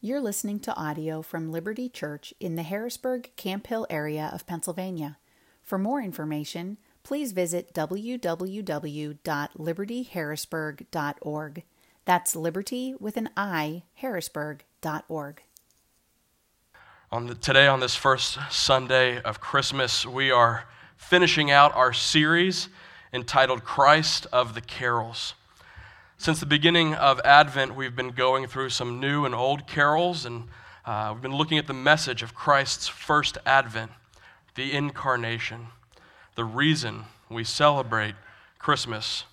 You're listening to audio from Liberty Church in the Harrisburg Camp Hill area of Pennsylvania. For more information, please visit www.libertyharrisburg.org. That's liberty with an I, harrisburg.org. On the, today, on this first Sunday of Christmas, we are finishing out our series entitled Christ of the Carols. Since the beginning of Advent, we've been going through some new and old carols, and uh, we've been looking at the message of Christ's first Advent, the incarnation, the reason we celebrate Christmas.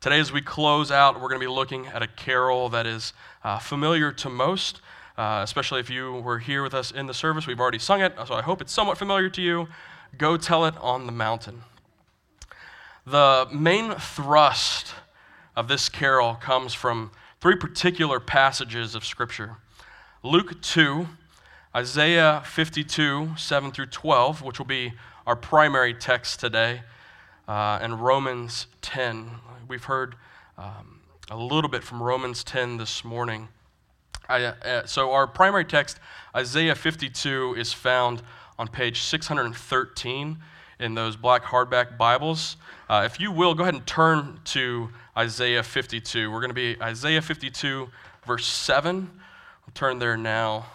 Today, as we close out, we're going to be looking at a carol that is uh, familiar to most, uh, especially if you were here with us in the service. We've already sung it, so I hope it's somewhat familiar to you. Go tell it on the mountain. The main thrust of this carol comes from three particular passages of Scripture Luke 2, Isaiah 52, 7 through 12, which will be our primary text today, uh, and Romans 10. We've heard um, a little bit from Romans 10 this morning. I, uh, so, our primary text, Isaiah 52, is found on page 613 in those black hardback Bibles. Uh, if you will, go ahead and turn to Isaiah 52. We're going to be Isaiah 52, verse 7. We'll turn there now.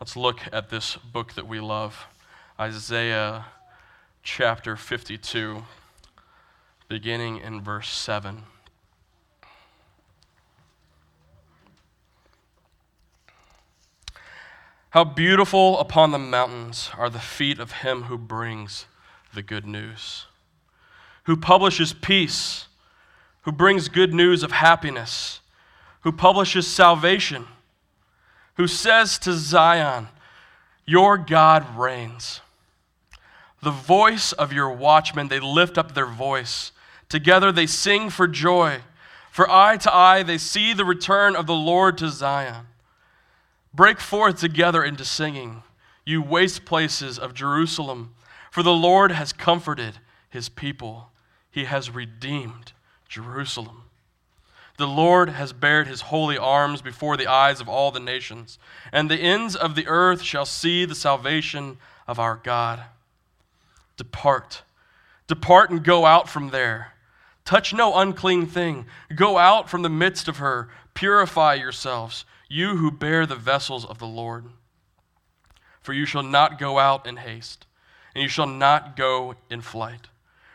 Let's look at this book that we love Isaiah chapter 52, beginning in verse 7. How beautiful upon the mountains are the feet of him who brings the good news, who publishes peace who brings good news of happiness, who publishes salvation, who says to Zion, Your God reigns. The voice of your watchmen, they lift up their voice. Together they sing for joy. For eye to eye they see the return of the Lord to Zion. Break forth together into singing, you waste places of Jerusalem, for the Lord has comforted his people, he has redeemed Jerusalem. The Lord has bared his holy arms before the eyes of all the nations, and the ends of the earth shall see the salvation of our God. Depart, depart and go out from there. Touch no unclean thing. Go out from the midst of her. Purify yourselves, you who bear the vessels of the Lord. For you shall not go out in haste, and you shall not go in flight,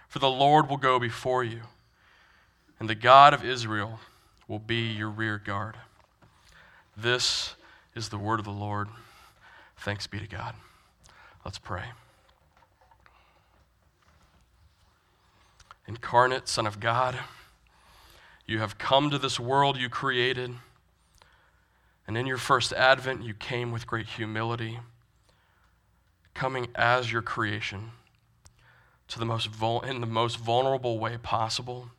for the Lord will go before you and the God of Israel will be your rear guard. This is the word of the Lord. Thanks be to God. Let's pray. Incarnate Son of God, you have come to this world you created, and in your first advent, you came with great humility, coming as your creation to the most vul- in the most vulnerable way possible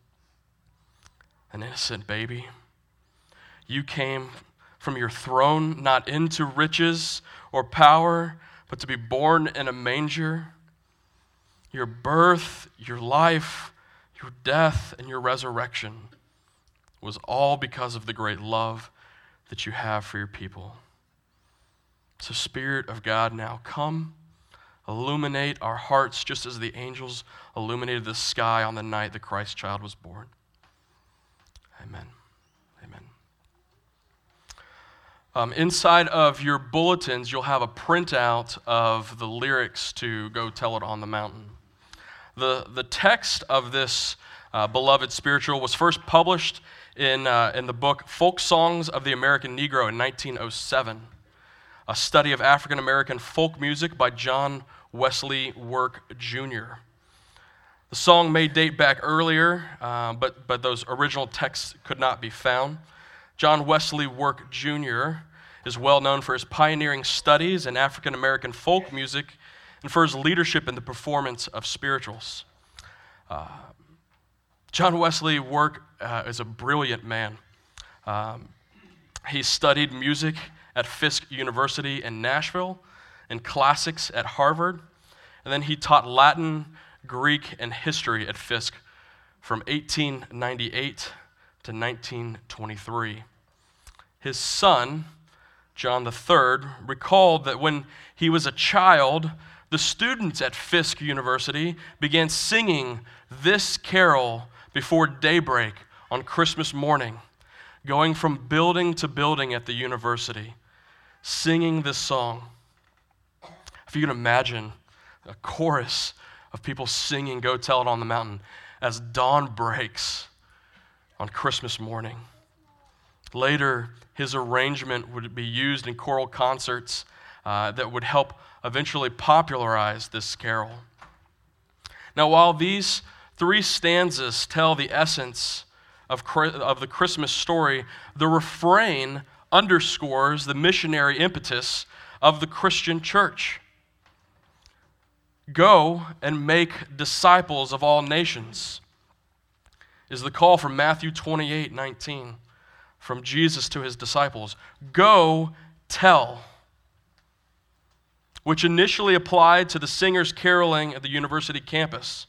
an innocent baby. You came from your throne not into riches or power, but to be born in a manger. Your birth, your life, your death, and your resurrection was all because of the great love that you have for your people. So, Spirit of God, now come, illuminate our hearts just as the angels illuminated the sky on the night the Christ child was born. Amen. Amen. Um, inside of your bulletins, you'll have a printout of the lyrics to Go Tell It on the Mountain. The, the text of this uh, beloved spiritual was first published in, uh, in the book Folk Songs of the American Negro in 1907, a study of African American folk music by John Wesley Work Jr. The song may date back earlier, uh, but, but those original texts could not be found. John Wesley Work Jr. is well known for his pioneering studies in African American folk music and for his leadership in the performance of spirituals. Uh, John Wesley Work uh, is a brilliant man. Um, he studied music at Fisk University in Nashville and classics at Harvard, and then he taught Latin Greek, and history at Fisk from 1898 to 1923. His son, John III, recalled that when he was a child, the students at Fisk University began singing this carol before daybreak on Christmas morning, going from building to building at the university, singing this song. If you can imagine a chorus of people singing Go Tell It on the Mountain as dawn breaks on Christmas morning. Later, his arrangement would be used in choral concerts uh, that would help eventually popularize this carol. Now, while these three stanzas tell the essence of, of the Christmas story, the refrain underscores the missionary impetus of the Christian church. Go and make disciples of all nations is the call from Matthew 28 19 from Jesus to his disciples. Go tell, which initially applied to the singers caroling at the university campus,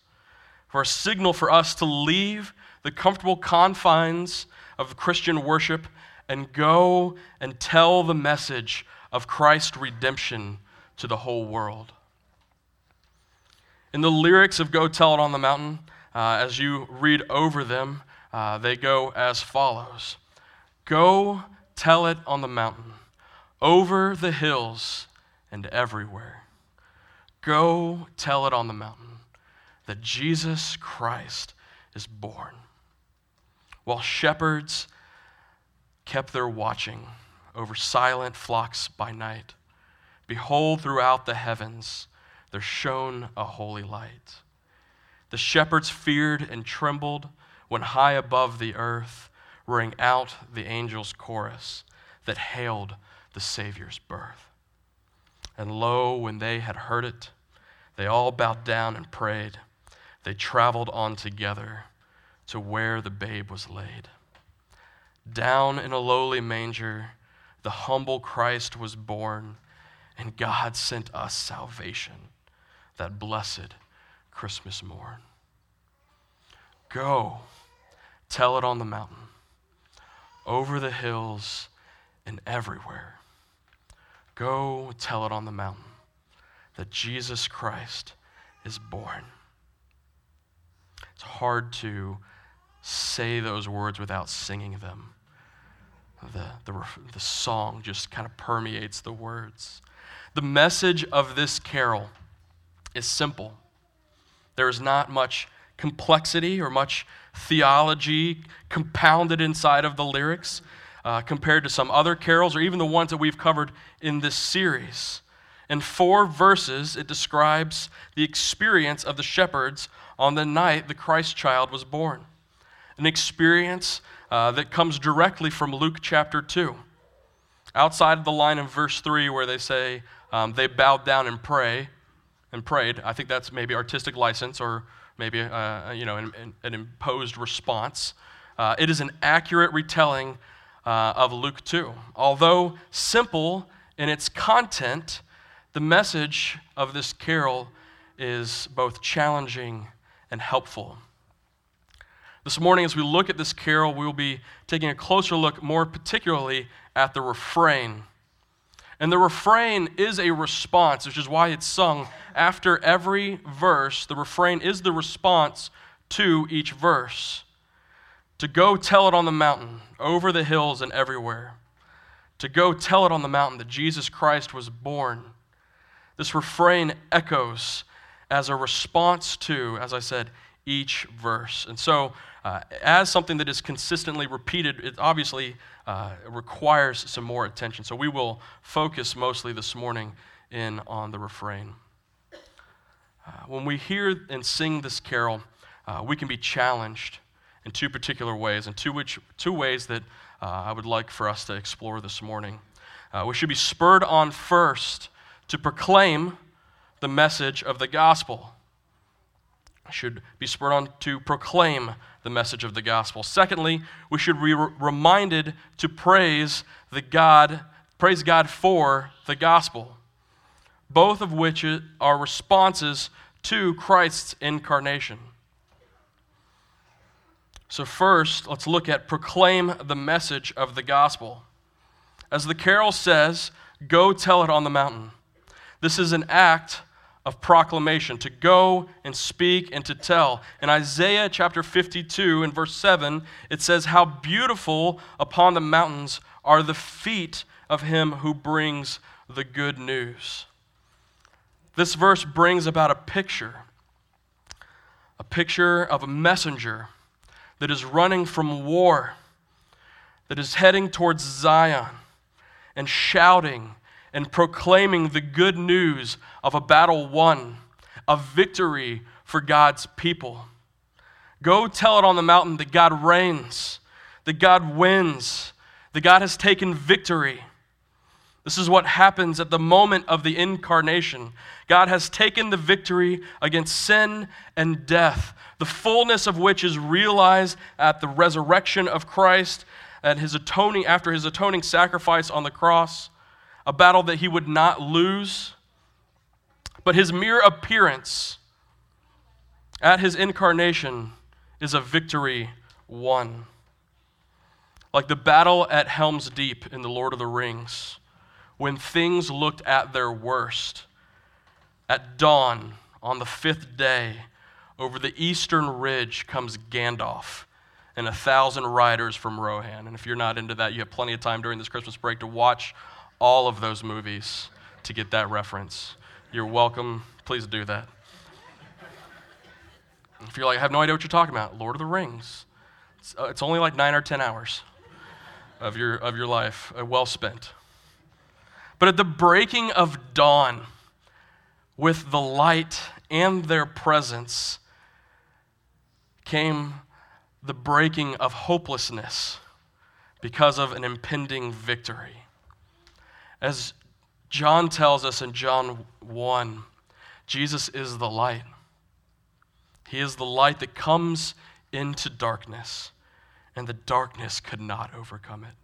for a signal for us to leave the comfortable confines of Christian worship and go and tell the message of Christ's redemption to the whole world. In the lyrics of Go Tell It on the Mountain, uh, as you read over them, uh, they go as follows Go tell it on the mountain, over the hills, and everywhere. Go tell it on the mountain that Jesus Christ is born. While shepherds kept their watching over silent flocks by night, behold, throughout the heavens, there shone a holy light. The shepherds feared and trembled when high above the earth rang out the angels' chorus that hailed the Savior's birth. And lo, when they had heard it, they all bowed down and prayed. They traveled on together to where the babe was laid. Down in a lowly manger, the humble Christ was born, and God sent us salvation that blessed Christmas morn. Go, tell it on the mountain, over the hills, and everywhere. Go, tell it on the mountain that Jesus Christ is born. It's hard to say those words without singing them. The, the, the song just kind of permeates the words. The message of this carol is simple. There is not much complexity or much theology compounded inside of the lyrics uh, compared to some other carols or even the ones that we've covered in this series. In four verses, it describes the experience of the shepherds on the night the Christ child was born. An experience uh, that comes directly from Luke chapter 2. Outside of the line in verse 3 where they say um, they bowed down and pray, and prayed. I think that's maybe artistic license or maybe uh, you know an, an imposed response. Uh, it is an accurate retelling uh, of Luke 2. Although simple in its content, the message of this carol is both challenging and helpful. This morning, as we look at this carol, we will be taking a closer look, more particularly at the refrain. And the refrain is a response, which is why it's sung after every verse. The refrain is the response to each verse. To go tell it on the mountain, over the hills, and everywhere. To go tell it on the mountain that Jesus Christ was born. This refrain echoes as a response to, as I said, each verse. And so, uh, as something that is consistently repeated, it obviously uh, requires some more attention. So we will focus mostly this morning in on the refrain. Uh, when we hear and sing this carol, uh, we can be challenged in two particular ways, and two, which, two ways that uh, I would like for us to explore this morning. Uh, we should be spurred on first to proclaim the message of the gospel. Should be spurred on to proclaim the message of the gospel. Secondly, we should be reminded to praise the God, praise God for the gospel, both of which are responses to Christ's incarnation. So, first, let's look at proclaim the message of the gospel. As the carol says, go tell it on the mountain. This is an act of proclamation, to go and speak and to tell. In Isaiah chapter 52 and verse 7, it says, How beautiful upon the mountains are the feet of him who brings the good news. This verse brings about a picture, a picture of a messenger that is running from war, that is heading towards Zion and shouting and proclaiming the good news of a battle won, a victory for God's people. Go tell it on the mountain that God reigns, that God wins, that God has taken victory. This is what happens at the moment of the incarnation. God has taken the victory against sin and death, the fullness of which is realized at the resurrection of Christ and his atoning after his atoning sacrifice on the cross a battle that he would not lose. But his mere appearance at his incarnation is a victory won. Like the battle at Helm's Deep in The Lord of the Rings, when things looked at their worst. At dawn, on the fifth day, over the eastern ridge comes Gandalf and a thousand riders from Rohan. And if you're not into that, you have plenty of time during this Christmas break to watch all of those movies to get that reference. You're welcome. Please do that. If you're like, I have no idea what you're talking about, Lord of the Rings. It's, uh, it's only like nine or 10 hours of your, of your life, uh, well spent. But at the breaking of dawn, with the light and their presence, came the breaking of hopelessness because of an impending victory. As John tells us in John 1, Jesus is the light. He is the light that comes into darkness, and the darkness could not overcome it.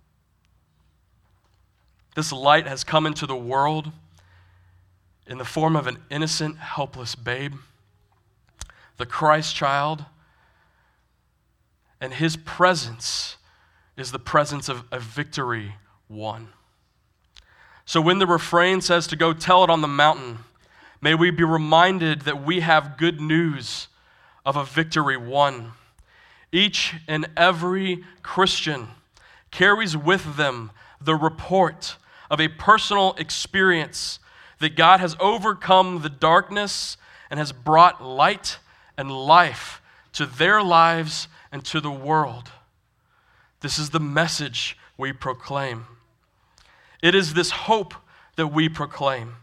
This light has come into the world in the form of an innocent, helpless babe, the Christ child, and his presence is the presence of a victory won. So when the refrain says to go tell it on the mountain, may we be reminded that we have good news of a victory won. Each and every Christian carries with them the report of a personal experience that God has overcome the darkness and has brought light and life to their lives and to the world. This is the message we proclaim. It is this hope that we proclaim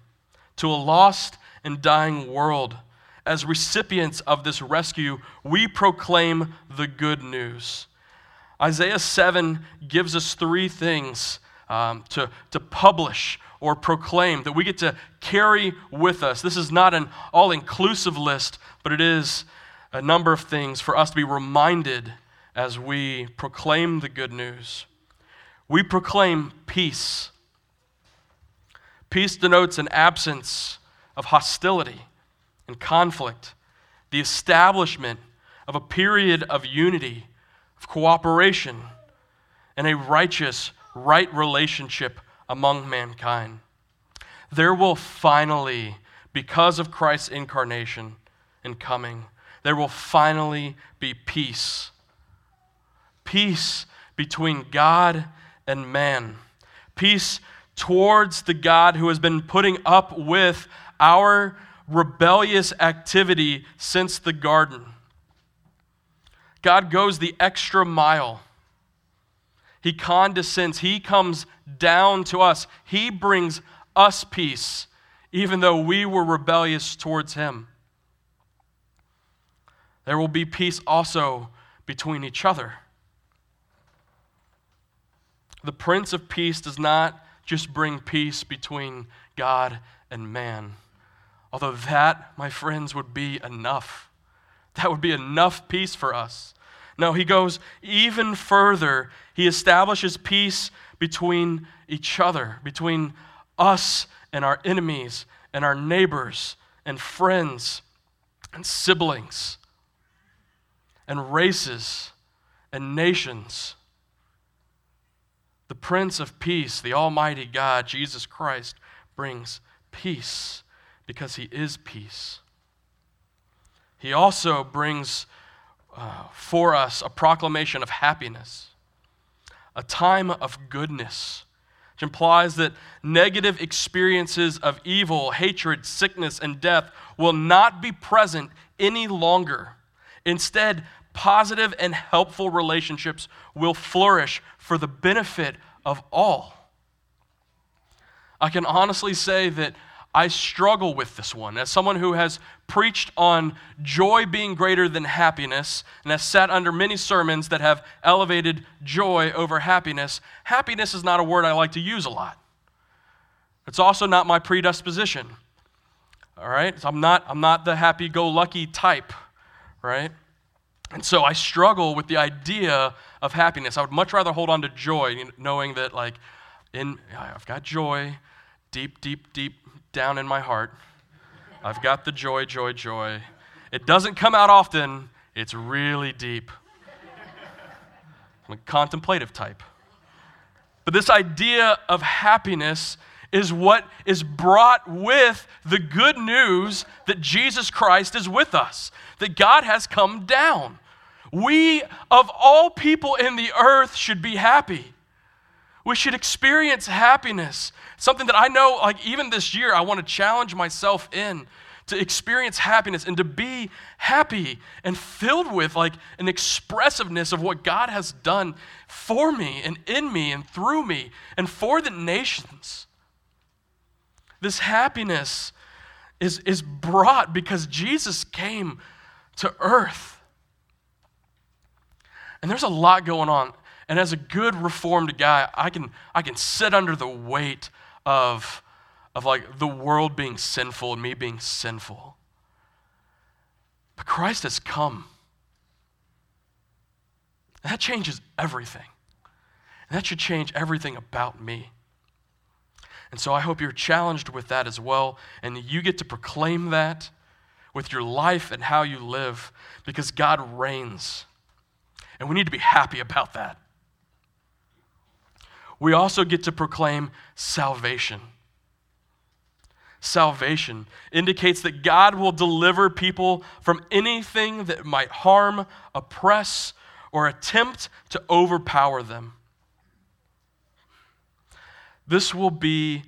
to a lost and dying world. As recipients of this rescue, we proclaim the good news. Isaiah 7 gives us three things um, to, to publish or proclaim that we get to carry with us. This is not an all inclusive list, but it is a number of things for us to be reminded as we proclaim the good news. We proclaim peace Peace denotes an absence of hostility and conflict, the establishment of a period of unity, of cooperation, and a righteous, right relationship among mankind. There will finally, because of Christ's incarnation and coming, there will finally be peace. Peace between God and man. Peace towards the God who has been putting up with our rebellious activity since the garden. God goes the extra mile. He condescends. He comes down to us. He brings us peace, even though we were rebellious towards Him. There will be peace also between each other. The Prince of Peace does not just bring peace between God and man. Although that, my friends, would be enough. That would be enough peace for us. No, he goes even further. He establishes peace between each other, between us and our enemies, and our neighbors, and friends, and siblings, and races, and nations. The Prince of Peace, the Almighty God, Jesus Christ, brings peace because he is peace. He also brings uh, for us a proclamation of happiness, a time of goodness, which implies that negative experiences of evil, hatred, sickness, and death will not be present any longer. Instead, positive and helpful relationships will flourish for the benefit of all. I can honestly say that I struggle with this one. As someone who has preached on joy being greater than happiness and has sat under many sermons that have elevated joy over happiness, happiness is not a word I like to use a lot. It's also not my predisposition. All right? So I'm not, I'm not the happy go lucky type, right? And so I struggle with the idea of happiness. I would much rather hold on to joy, knowing that, like, in, I've got joy deep, deep, deep down in my heart. I've got the joy, joy, joy. It doesn't come out often, it's really deep. I'm a contemplative type. But this idea of happiness is what is brought with the good news that Jesus Christ is with us, that God has come down. We, of all people in the earth, should be happy. We should experience happiness. Something that I know, like even this year, I want to challenge myself in to experience happiness and to be happy and filled with like an expressiveness of what God has done for me and in me and through me and for the nations. This happiness is, is brought because Jesus came to earth. And there's a lot going on. And as a good reformed guy, I can, I can sit under the weight of, of like the world being sinful and me being sinful. But Christ has come. And that changes everything. And that should change everything about me. And so I hope you're challenged with that as well, and you get to proclaim that with your life and how you live because God reigns. And we need to be happy about that we also get to proclaim salvation. Salvation indicates that God will deliver people from anything that might harm, oppress, or attempt to overpower them. This will be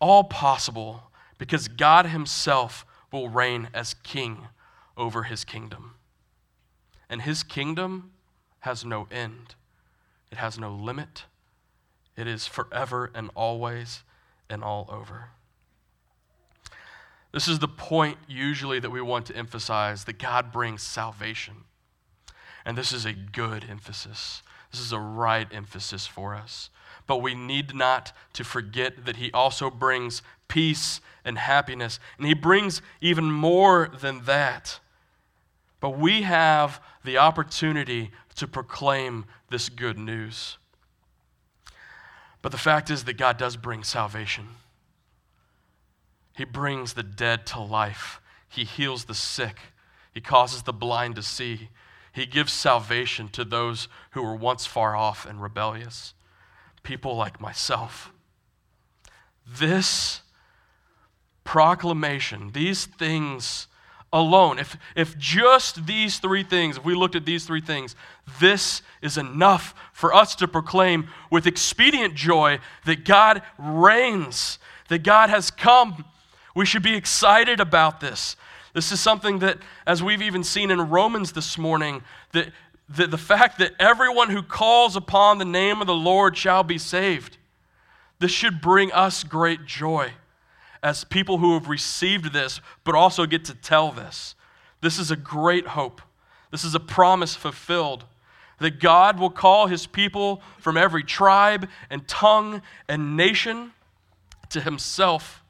all possible because God Himself will reign as king over His kingdom. And His kingdom has no end, it has no limit, it is forever and always and all over. This is the point, usually, that we want to emphasize that God brings salvation. And this is a good emphasis. This is a right emphasis for us. But we need not to forget that He also brings peace and happiness. And He brings even more than that. But we have the opportunity to proclaim this good news. But the fact is that God does bring salvation. He brings the dead to life. He heals the sick. He causes the blind to see. He gives salvation to those who were once far off and rebellious, people like myself. This proclamation, these things alone, if, if just these three things, if we looked at these three things, this is enough for us to proclaim with expedient joy that God reigns, that God has come. We should be excited about this. This is something that, as we've even seen in Romans this morning, that, that the fact that everyone who calls upon the name of the Lord shall be saved. This should bring us great joy as people who have received this, but also get to tell this. This is a great hope. This is a promise fulfilled that God will call his people from every tribe and tongue and nation to himself.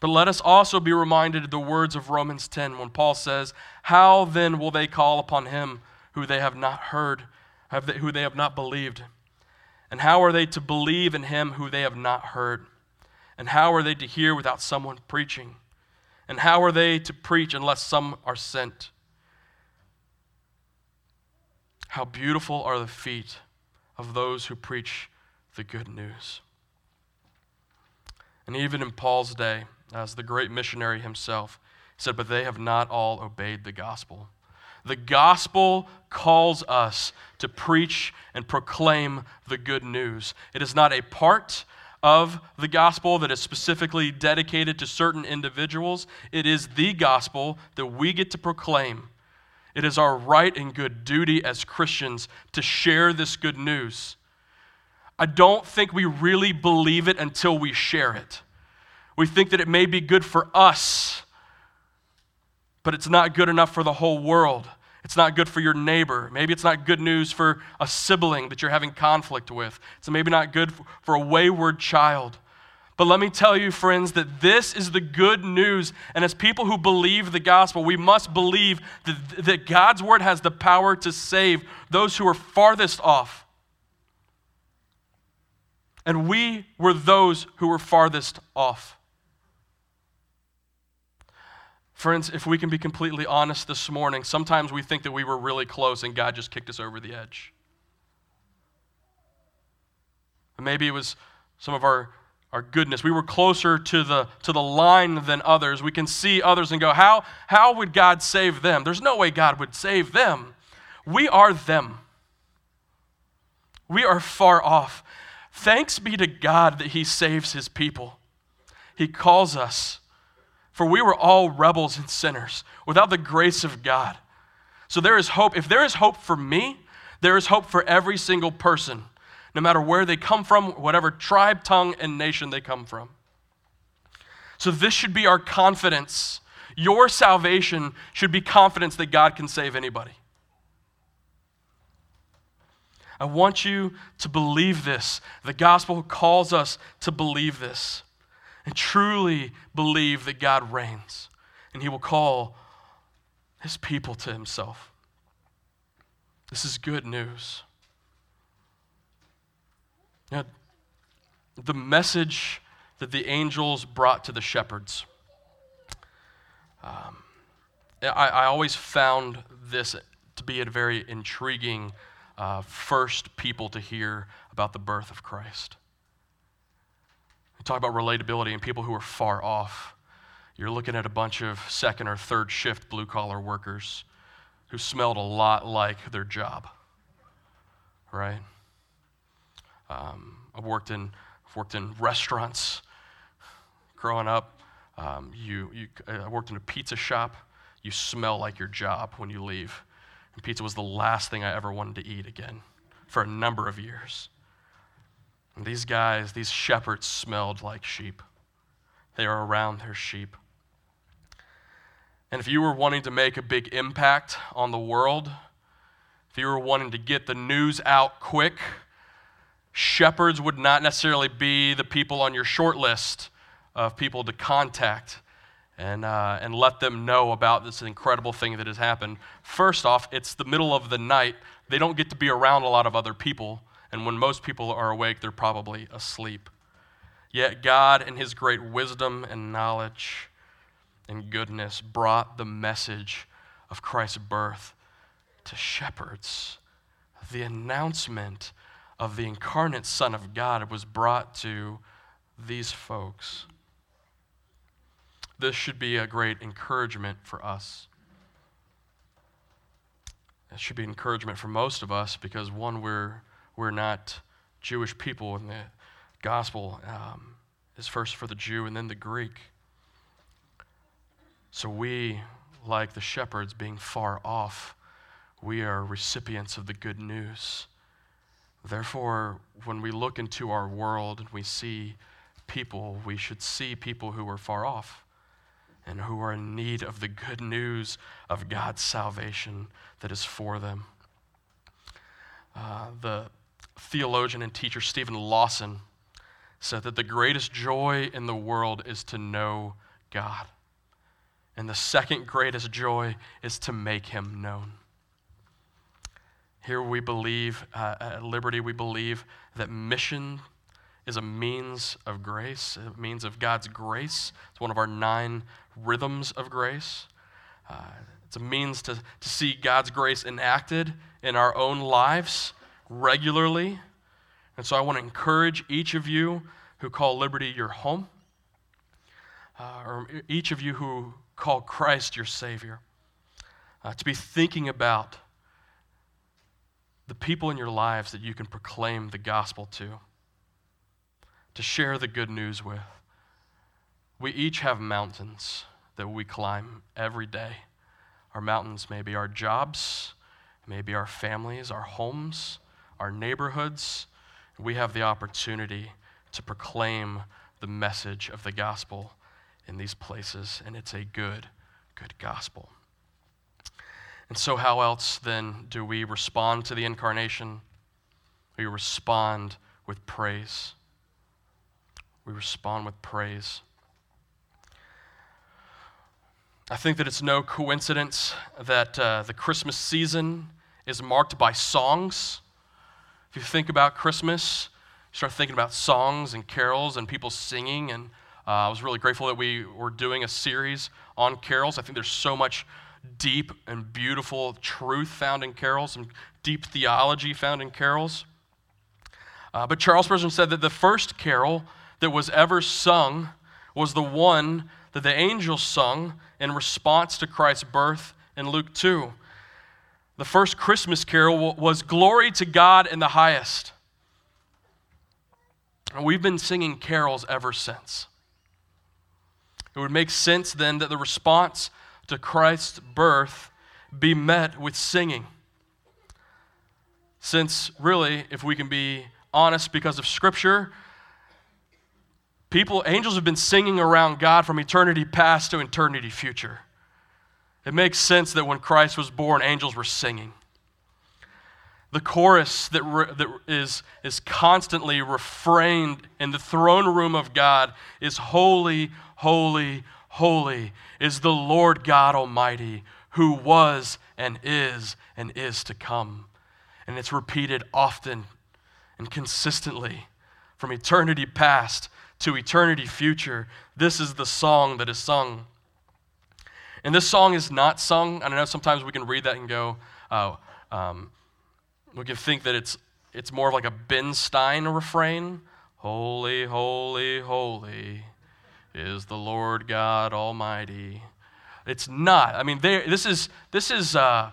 But let us also be reminded of the words of Romans 10 when Paul says, How then will they call upon him who they have not heard, who they have not believed? And how are they to believe in him who they have not heard? And how are they to hear without someone preaching? And how are they to preach unless some are sent? How beautiful are the feet of those who preach the good news. And even in Paul's day, as the great missionary himself, said, But they have not all obeyed the gospel. The gospel calls us to preach and proclaim the good news. It is not a part of the gospel that is specifically dedicated to certain individuals. It is the gospel that we get to proclaim. It is our right and good duty as Christians to share this good news. I don't think we really believe it until we share it. We think that it may be good for us, but it's not good enough for the whole world. It's not good for your neighbor. Maybe it's not good news for a sibling that you're having conflict with. It's maybe not good for a wayward child. But let me tell you, friends, that this is the good news. And as people who believe the gospel, we must believe that, that God's word has the power to save those who are farthest off. And we were those who were farthest off. Friends, if we can be completely honest this morning, sometimes we think that we were really close and God just kicked us over the edge. maybe it was some of our, our goodness. We were closer to the, to the line than others. We can see others and go, how, how would God save them? There's no way God would save them. We are them. We are far off. Thanks be to God that He saves His people. He calls us for we were all rebels and sinners without the grace of God. So there is hope. If there is hope for me, there is hope for every single person, no matter where they come from, whatever tribe, tongue, and nation they come from. So this should be our confidence. Your salvation should be confidence that God can save anybody. I want you to believe this. The gospel calls us to believe this and truly believe that God reigns and he will call his people to himself. This is good news. Now, the message that the angels brought to the shepherds. Um, I, I, always found this to be a very intriguing uh, first people to hear about the birth of Christ talk about relatability and people who are far off. You're looking at a bunch of second or third shift blue collar workers who smelled a lot like their job, right? Um, I've worked in I've worked in restaurants growing up. Um, you, you, I worked in a pizza shop. You smell like your job when you leave. And pizza was the last thing I ever wanted to eat again for a number of years. These guys, these shepherds, smelled like sheep. They are around their sheep. And if you were wanting to make a big impact on the world, if you were wanting to get the news out quick, shepherds would not necessarily be the people on your short list of people to contact and, uh, and let them know about this incredible thing that has happened. First off, it's the middle of the night. They don't get to be around a lot of other people and when most people are awake, they're probably asleep. Yet God, in His great wisdom and knowledge and goodness, brought the message of Christ's birth to shepherds. The announcement of the incarnate Son of God was brought to these folks. This should be a great encouragement for us. It should be encouragement for most of us because, one, we're we're not Jewish people, and the gospel um, is first for the Jew and then the Greek. So we, like the shepherds being far off, we are recipients of the good news. Therefore, when we look into our world and we see people, we should see people who are far off and who are in need of the good news of God's salvation that is for them. Uh, the theologian and teacher Steven Lawson said that the greatest joy in the world is to know God. And the second greatest joy is to make him known. Here we believe, uh, at Liberty, we believe that mission is a means of grace, a means of God's grace. It's one of our nine rhythms of grace. Uh, it's a means to, to see God's grace enacted in our own lives regularly And so I want to encourage each of you who call Liberty your home, uh, or each of you who call Christ your Savior, uh, to be thinking about the people in your lives that you can proclaim the gospel to, to share the good news with. We each have mountains that we climb every day. Our mountains may be our jobs, maybe our families, our homes, our neighborhoods. We have the opportunity to proclaim the message of the gospel in these places, and it's a good, good gospel. And so, how else then do we respond to the incarnation? We respond with praise. We respond with praise. I think that it's no coincidence that uh, the Christmas season is marked by songs. If you think about Christmas, you start thinking about songs and carols and people singing. And uh, I was really grateful that we were doing a series on carols. I think there's so much deep and beautiful truth found in carols, and deep theology found in carols. Uh, but Charles Spurgeon said that the first carol that was ever sung was the one that the angels sung in response to Christ's birth in Luke 2. The first Christmas carol was Glory to God in the highest. And we've been singing carols ever since. It would make sense then that the response to Christ's birth be met with singing. Since, really, if we can be honest because of Scripture, people, angels have been singing around God from eternity past to eternity future. It makes sense that when Christ was born, angels were singing. The chorus that, re, that is, is constantly refrained in the throne room of God is Holy, Holy, Holy is the Lord God Almighty, who was and is and is to come. And it's repeated often and consistently from eternity past to eternity future. This is the song that is sung. And this song is not sung. I know sometimes we can read that and go, oh, um, we can think that it's, it's more of like a Ben Stein refrain. Holy, holy, holy is the Lord God Almighty. It's not. I mean, this is this is uh,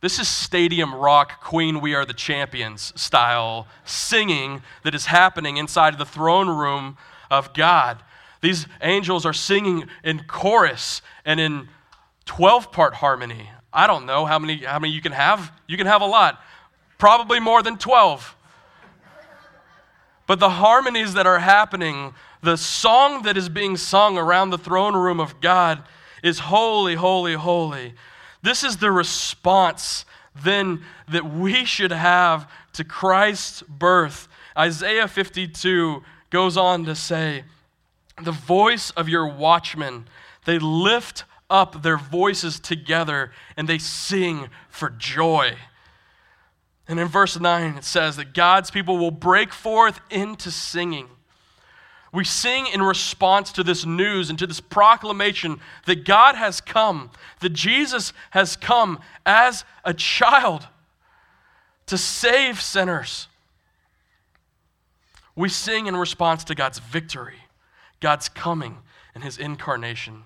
this is stadium rock, Queen, We Are the Champions style singing that is happening inside the throne room of God. These angels are singing in chorus and in 12 part harmony. I don't know how many, how many you can have. You can have a lot, probably more than 12. But the harmonies that are happening the song that is being sung around the throne room of God is holy, holy, holy. This is the response then that we should have to Christ's birth. Isaiah 52 goes on to say, The voice of your watchmen, they lift up their voices together and they sing for joy. And in verse 9, it says that God's people will break forth into singing. We sing in response to this news and to this proclamation that God has come, that Jesus has come as a child to save sinners. We sing in response to God's victory, God's coming, and his incarnation,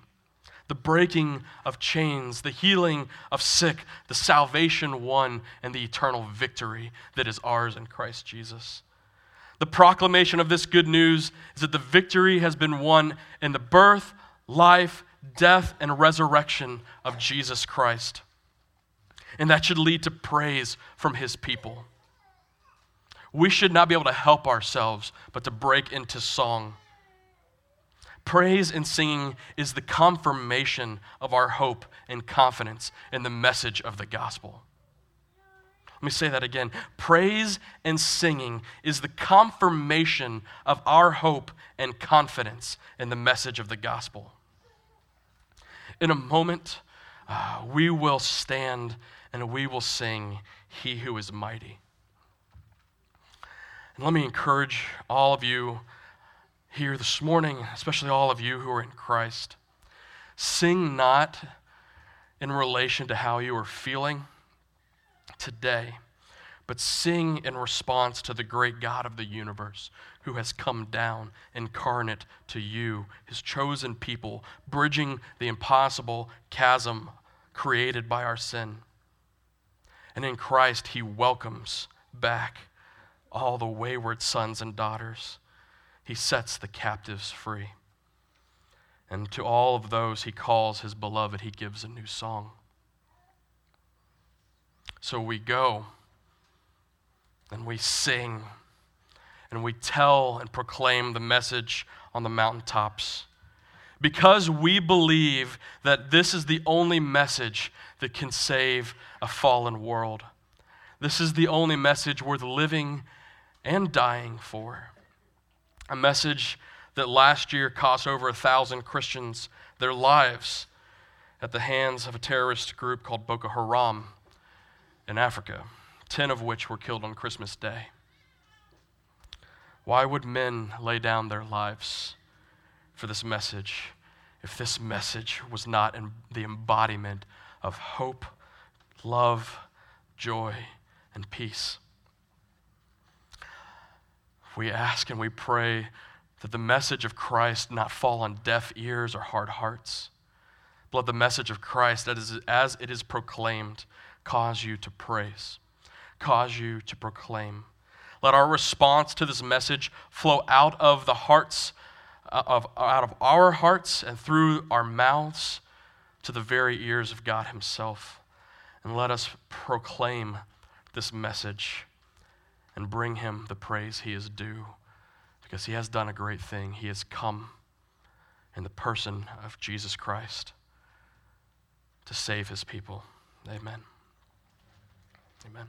the breaking of chains, the healing of sick, the salvation won, and the eternal victory that is ours in Christ Jesus. The proclamation of this good news is that the victory has been won in the birth, life, death, and resurrection of Jesus Christ. And that should lead to praise from his people. We should not be able to help ourselves, but to break into song. Praise and singing is the confirmation of our hope and confidence in the message of the gospel. Let me say that again. Praise and singing is the confirmation of our hope and confidence in the message of the gospel. In a moment, uh, we will stand and we will sing, He who is mighty. And let me encourage all of you here this morning, especially all of you who are in Christ. Sing not in relation to how you are feeling today, but sing in response to the great God of the universe who has come down incarnate to you, his chosen people, bridging the impossible chasm created by our sin. And in Christ, he welcomes back all the wayward sons and daughters. He sets the captives free. And to all of those he calls his beloved, he gives a new song. So we go and we sing and we tell and proclaim the message on the mountaintops. Because we believe that this is the only message that can save a fallen world. This is the only message worth living and dying for. A message that last year cost over a thousand Christians their lives at the hands of a terrorist group called Boko Haram in Africa, 10 of which were killed on Christmas Day. Why would men lay down their lives for this message if this message was not the embodiment of hope, love, joy, and peace? We ask and we pray that the message of Christ not fall on deaf ears or hard hearts. But let the message of Christ, that is, as it is proclaimed, cause you to praise, cause you to proclaim. Let our response to this message flow out of the hearts uh, of out of our hearts and through our mouths to the very ears of God himself. And let us proclaim this message and bring him the praise he is due because he has done a great thing. He has come in the person of Jesus Christ to save his people. Amen. Amen.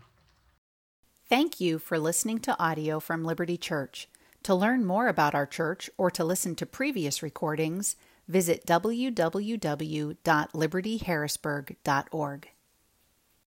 Thank you for listening to audio from Liberty Church. To learn more about our church or to listen to previous recordings, visit www.libertyharrisburg.org.